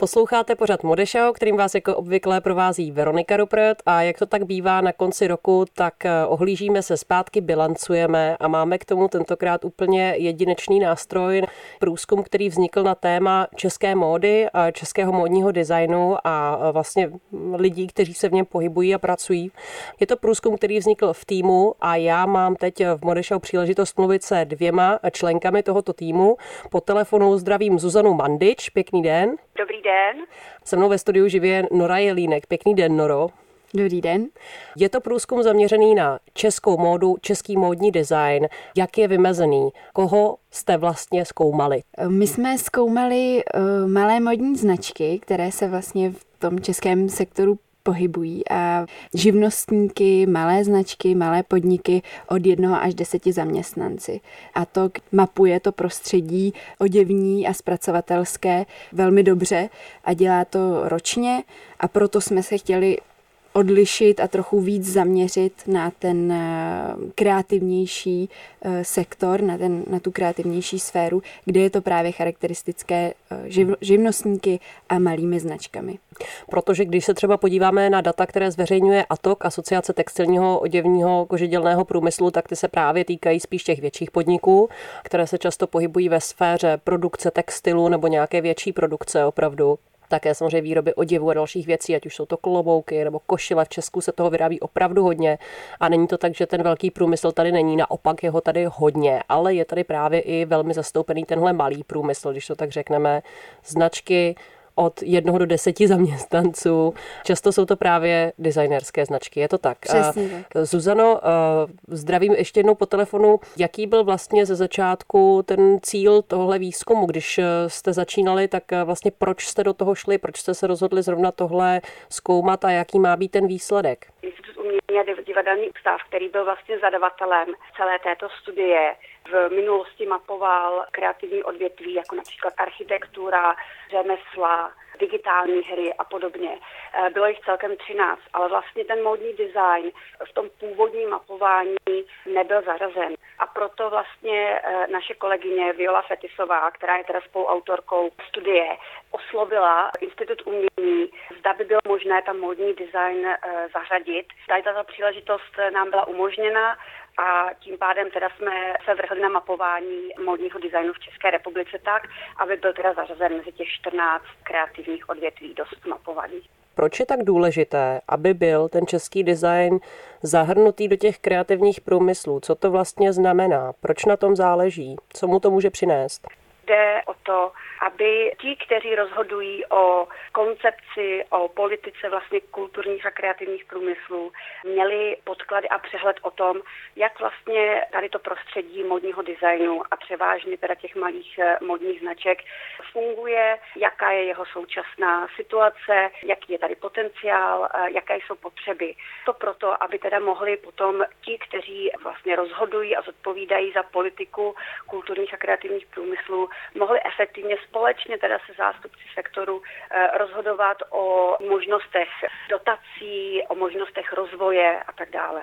Posloucháte pořad Modešao, kterým vás jako obvykle provází Veronika Rupert a jak to tak bývá na konci roku, tak eh, ohlížíme se zpátky, bilancujeme a máme k tomu tentokrát úplně jedinečný nástroj, průzkum, který vznikl na téma české módy, a českého módního designu a vlastně lidí, kteří se v něm pohybují a pracují. Je to průzkum, který vznikl v týmu a já mám teď v Modešao příležitost mluvit se dvěma členkami tohoto týmu. Po telefonu zdravím Zuzanu Mandič, pěkný den. Dobrý den. Se mnou ve studiu živě Nora Jelínek. Pěkný den, Noro. Dobrý den. Je to průzkum zaměřený na českou módu, český módní design. Jak je vymezený? Koho jste vlastně zkoumali? My jsme zkoumali uh, malé modní značky, které se vlastně v tom českém sektoru pohybují a živnostníky, malé značky, malé podniky od jednoho až deseti zaměstnanci. A to mapuje to prostředí oděvní a zpracovatelské velmi dobře a dělá to ročně a proto jsme se chtěli odlišit a trochu víc zaměřit na ten eh, kreativnější eh, sektor, na, ten, na tu kreativnější sféru, kde je to právě charakteristické eh, živ, živnostníky a malými značkami. Protože když se třeba podíváme na data, které zveřejňuje ATOK, Asociace textilního oděvního kožedělného průmyslu, tak ty se právě týkají spíš těch větších podniků, které se často pohybují ve sféře produkce textilu nebo nějaké větší produkce opravdu také samozřejmě výroby oděvu a dalších věcí, ať už jsou to klobouky nebo košile. V Česku se toho vyrábí opravdu hodně a není to tak, že ten velký průmysl tady není, naopak je ho tady hodně, ale je tady právě i velmi zastoupený tenhle malý průmysl, když to tak řekneme. Značky, od jednoho do deseti zaměstnanců. Často jsou to právě designerské značky, je to tak. Přesně tak. Zuzano, zdravím ještě jednou po telefonu. Jaký byl vlastně ze začátku ten cíl tohle výzkumu? Když e, jste začínali, tak e, vlastně proč jste do toho šli? Proč jste se rozhodli zrovna tohle zkoumat a jaký má být ten výsledek? A divadelní ústav, který byl vlastně zadavatelem celé této studie, v minulosti mapoval kreativní odvětví, jako například architektura, řemesla, digitální hry a podobně. Eh, bylo jich celkem 13, ale vlastně ten módní design v tom původním mapování nebyl zařazen. A proto vlastně eh, naše kolegyně Viola Fetisová, která je teda spoluautorkou studie, oslovila Institut umění, zda by bylo možné tam módní design eh, zařadit. Tady tato příležitost nám byla umožněna a tím pádem teda jsme se vrhli na mapování módního designu v České republice tak, aby byl teda zařazen mezi těch 14 kreativních odvětví dost mapovaných. Proč je tak důležité, aby byl ten český design zahrnutý do těch kreativních průmyslů? Co to vlastně znamená? Proč na tom záleží? Co mu to může přinést? Jde o to, aby ti, kteří rozhodují o koncepci, o politice vlastně kulturních a kreativních průmyslů, měli podklady a přehled o tom, jak vlastně tady to prostředí modního designu a převážně teda těch malých eh, modních značek funguje, jaká je jeho současná situace, jaký je tady potenciál, eh, jaké jsou potřeby. To proto, aby teda mohli potom ti, kteří vlastně rozhodují a zodpovídají za politiku kulturních a kreativních průmyslů, mohli efektivně společně teda se zástupci sektoru eh, rozhodovat o možnostech dotací, o možnostech rozvoje a tak dále.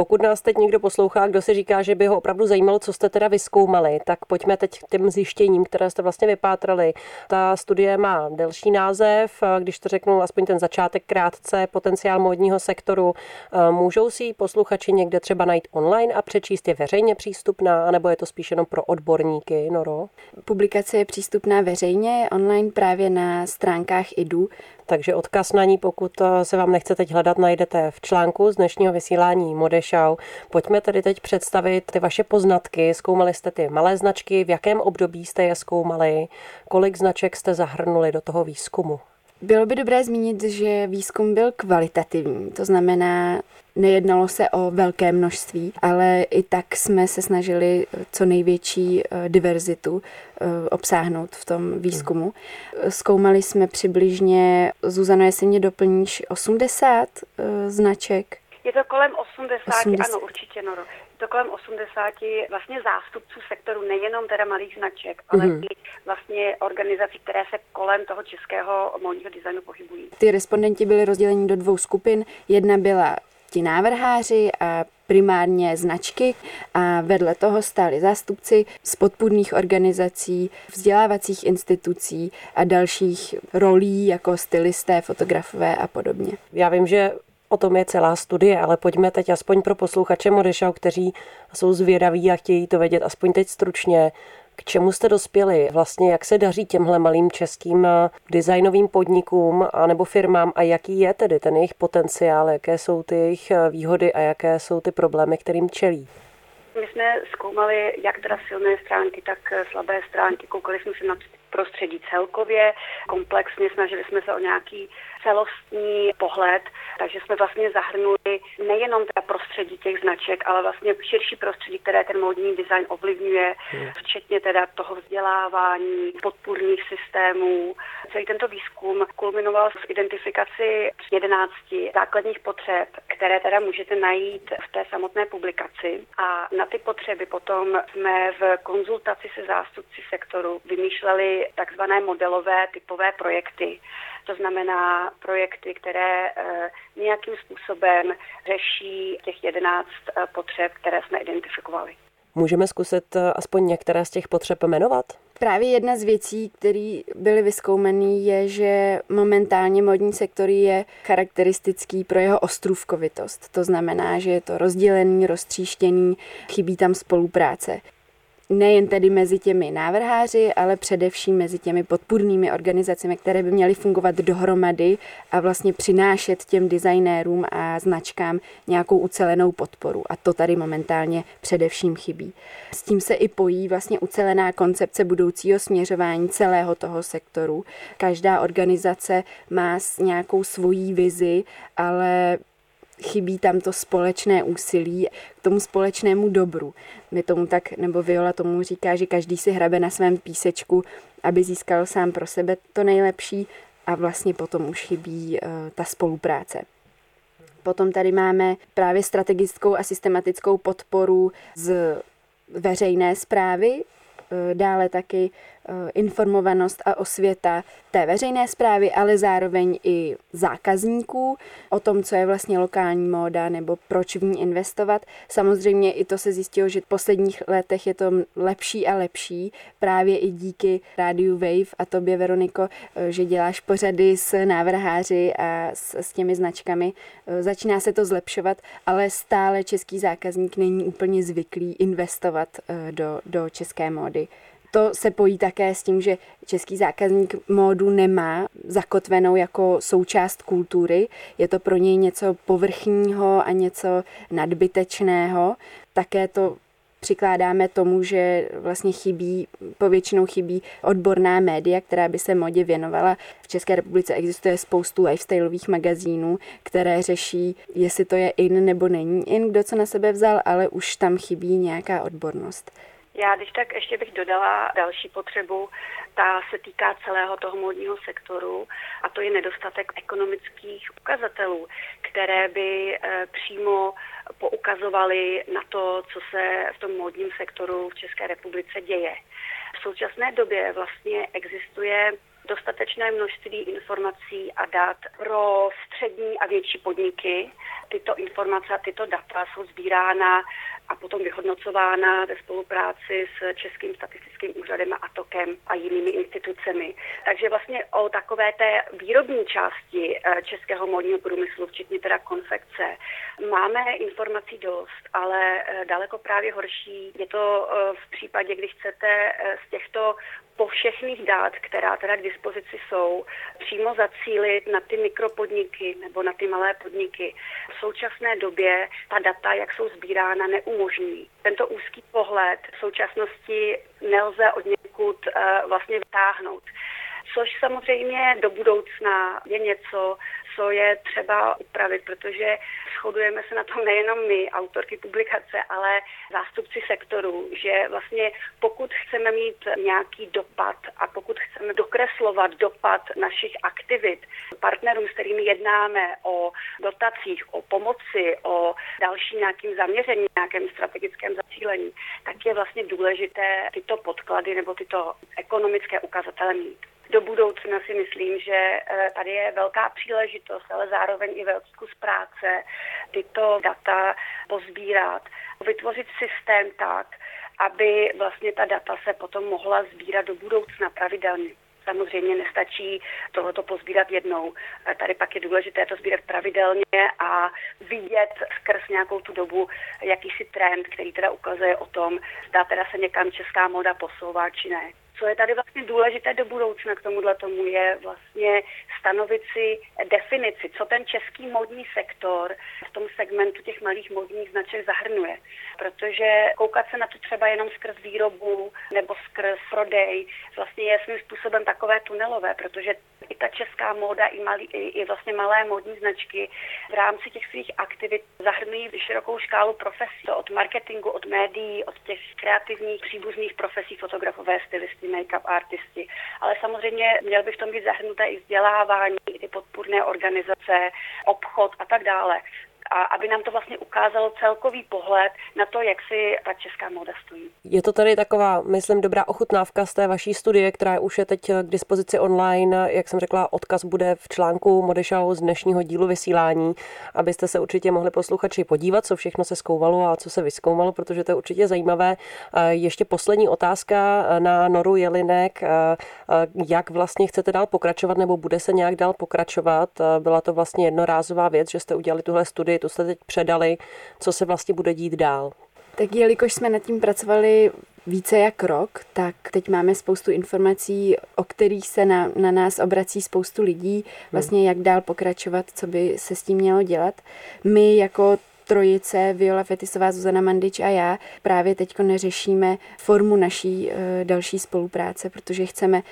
Pokud nás teď někdo poslouchá, kdo si říká, že by ho opravdu zajímalo, co jste teda vyskoumali, tak pojďme teď k těm zjištěním, které jste vlastně vypátrali. Ta studie má delší název, když to řeknu aspoň ten začátek krátce, potenciál módního sektoru. Můžou si posluchači někde třeba najít online a přečíst je veřejně přístupná, anebo je to spíš jenom pro odborníky, Noro? Publikace je přístupná veřejně online právě na stránkách IDU, takže odkaz na ní, pokud eh, se vám nechce teď hledat, najdete v článku z dnešního vysílání Modešau. Pojďme tedy teď představit ty vaše poznatky. Zkoumali jste ty malé značky, v jakém období jste je zkoumali, kolik značek jste zahrnuli do toho výzkumu? Bylo by dobré zmínit, že výzkum byl kvalitativní, to znamená, nejednalo se o velké množství, ale i tak jsme se snažili co největší eh, diverzitu eh, obsáhnout v tom výzkumu. Zkoumali jsme přibližně, Zuzano, jestli mě doplníš, 80 eh, značek. Je to kolem 80, 80. ano, určitě, Noro to kolem 80 vlastně zástupců sektoru, nejenom teda malých značek, ale mm-hmm. i vlastně organizací, které se kolem toho českého módního designu pohybují. Ty respondenti byli rozděleni do dvou skupin. Jedna byla ti návrháři a primárně značky a vedle toho stáli zástupci z podpůrných organizací, vzdělávacích institucí a dalších rolí jako stylisté, fotografové a podobně. Já vím, že O tom je celá studie, ale pojďme teď aspoň pro posluchače Modešau, kteří jsou zvědaví a chtějí to vědět, aspoň teď stručně. K čemu jste dospěli? Vlastně jak se daří těmhle malým českým designovým podnikům a nebo firmám a jaký je tedy ten jejich potenciál, jaké jsou ty jejich výhody a jaké jsou ty problémy, kterým čelí? My jsme zkoumali jak teda silné stránky, tak slabé stránky. Koukali jsme se na prostředí celkově, komplexně snažili jsme se o nějaký celostní pohled, takže jsme vlastně zahrnuli nejenom teda prostředí těch značek, ale vlastně širší prostředí, které ten módní design ovlivňuje, hmm. včetně teda toho vzdělávání, podpůrných systémů. Celý tento výzkum kulminoval v identifikaci 11 základních potřeb, které teda můžete najít v té samotné publikaci. A na ty potřeby potom jsme v konzultaci se zástupci sektoru vymýšleli takzvané modelové typové projekty. To znamená projekty, které eh, nějakým způsobem řeší těch 11 eh, potřeb, které jsme identifikovali. Můžeme zkusit eh, aspoň některé z těch potřeb jmenovat? Právě jedna z věcí, které byly vyskoumaný, je, že momentálně modní sektor je charakteristický pro jeho ostrůvkovitost. To znamená, že je to rozdělený, roztříštěný, chybí tam spolupráce nejen tedy mezi těmi návrháři, ale především mezi těmi podpůrnými organizacemi, které by měly fungovat dohromady a vlastně přinášet těm designérům a značkám nějakou ucelenou podporu. A to tady momentálně především chybí. S tím se i pojí vlastně ucelená koncepce budoucího směřování celého toho sektoru. Každá organizace má nějakou svojí vizi, ale chybí tam to společné úsilí k tomu společnému dobru. My tomu tak, nebo Viola tomu říká, že každý si hrabe na svém písečku, aby získal sám pro sebe to nejlepší a vlastně potom už chybí uh, ta spolupráce. Potom tady máme právě strategickou a systematickou podporu z veřejné zprávy, eh, dále taky informovanost a osvěta té veřejné zprávy, ale zároveň i zákazníků o tom, co je vlastně lokální móda nebo proč v ní investovat. Samozřejmě i to se zjistilo, že v posledních letech je to lepší a lepší, právě i díky rádiu Wave a tobě, Veroniko, eh, že děláš pořady s návrháři a s, s těmi značkami. Eh, začíná se to zlepšovat, ale stále český zákazník není úplně zvyklý investovat do, do české módy. To se pojí také s tím, že český zákazník módu nemá zakotvenou jako součást kultury. Je to pro něj něco povrchního a něco nadbytečného. Také to přikládáme tomu, že vlastně chybí, povětšinou chybí odborná média, která by se modě věnovala. V České republice existuje spoustu lifestyleových magazínů, které řeší, jestli to je in nebo není in, kdo co na sebe vzal, ale už tam chybí nějaká odbornost. Já když tak ještě bych dodala další potřebu, ta se týká celého toho módního sektoru a to je nedostatek ekonomických ukazatelů, které by eh, přímo poukazovaly na to, co se v tom módním sektoru v České republice děje. V současné době vlastně existuje dostatečné množství informací a dat pro střední a větší podniky. Tyto informace a tyto data jsou sbírána a potom vyhodnocována ve spolupráci s Českým statistickým úřadem a ATOKem a jinými institucemi. Takže vlastně o takové té výrobní části eh, českého modního průmyslu, včetně teda konfekce, máme informací dost, ale eh, daleko právě horší je to eh, v případě, kdy chcete z těchto povšechných dát, která teda k dispozici jsou, přímo zacílit na ty mikropodniky nebo na ty malé podniky. V současné době ta data, jak jsou sbírána, neumožňují. Tento úzký pohled v současnosti nelze od někud uh, vlastně vytáhnout. Což samozřejmě do budoucna je něco, co je třeba upravit, protože shodujeme se na tom nejenom my, autorky publikace, ale zástupci sektoru, že vlastně pokud chceme mít nějaký dopad a pokud dokreslovat dopad našich aktivit partnerům, s kterými jednáme o dotacích, o pomoci, o další nějakým zaměření, nějakém strategickém zacílení, tak je vlastně důležité tyto podklady nebo tyto ekonomické ukazatele mít. do budoucna si myslím, že eh, tady je velká příležitost, ale zároveň i velký kus práce tyto data pozbírat, vytvořit systém tak, aby vlastně ta data se potom mohla sbírat do budoucna pravidelně. Samozřejmě nestačí tohoto pozbírat jednou. Tady pak je důležité to sbírat pravidelně a vidět skrz nějakou tu dobu jakýsi trend, který teda ukazuje o tom, zda teda se někam česká moda posouvá či ne. Co je tady vlastně důležité do budoucna k tomuhle tomu je vlastně stanovit si definici, co ten český modní sektor v tom segmentu těch malých modních značek zahrnuje. Protože koukat se na to třeba jenom skrz výrobu nebo skrz prodej vlastně je svým způsobem takové tunelové, protože i ta česká móda, i, malý, i, i vlastně malé modní značky v rámci těch svých aktivit zahrnují širokou škálu profesí. To od marketingu, od médií, od těch kreativních příbuzných profesí, fotografové, stylisty, make-up artisti. Ale samozřejmě měl by v tom být zahrnuté i vzdělávání, i ty podpůrné organizace, obchod a tak dále a aby nám to vlastně ukázalo celkový pohled na to, jak si ta česká móda stojí. Je to tady taková, myslím, dobrá ochutnávka z té vaší studie, která už je teď k dispozici online. Jak jsem řekla, odkaz bude v článku Modešau z dnešního dílu vysílání, abyste se určitě mohli posluchači podívat, co všechno se zkoumalo a co se vyskoumalo, protože to je určitě zajímavé. Ještě poslední otázka na Noru Jelinek. Jak vlastně chcete dál pokračovat nebo bude se nějak dál pokračovat? Byla to vlastně jednorázová věc, že jste udělali tuhle studii to jste teď předali, co se vlastně bude dít dál? Tak jelikož jsme nad tím pracovali více jak rok, tak teď máme spoustu informací, o kterých se na, na nás obrací spoustu lidí, vlastně jak dál pokračovat, co by se s tím mělo dělat. My jako trojice, Viola Fetisová, Zuzana Mandič a já, právě teď neřešíme formu naší e, další spolupráce, protože chceme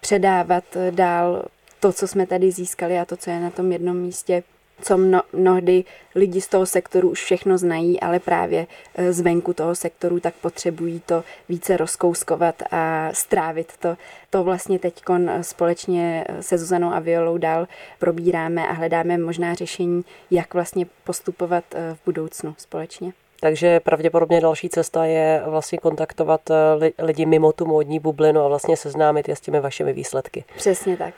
předávat dál to, co jsme tady získali a to, co je na tom jednom místě co mno, mnohdy lidi z toho sektoru už všechno znají, ale právě e, zvenku toho sektoru tak potřebují to více rozkouskovat a strávit to. To vlastně teď společně se Zuzanou a Violou dál probíráme a hledáme možná řešení, jak vlastně postupovat e, v budoucnu společně. Takže pravděpodobně další cesta je vlastně kontaktovat e, lidi mimo tu módní bublinu a vlastně seznámit je s těmi vašimi výsledky. Přesně tak.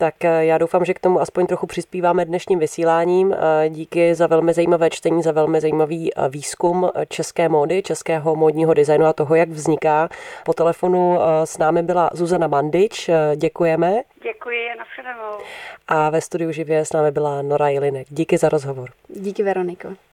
Tak eh, já doufám, že k tomu aspoň trochu přispíváme dnešním vysíláním. Eh, díky za velmi zajímavé čtení, za velmi zajímavý eh, výzkum české módy, českého módního designu a toho, jak vzniká. Po telefonu s námi byla Zuzana Mandič. Děkujeme. Děkuji, nashledanou. A ve studiu živě s námi byla Nora Jelinek. Díky za rozhovor. Díky, Veroniko.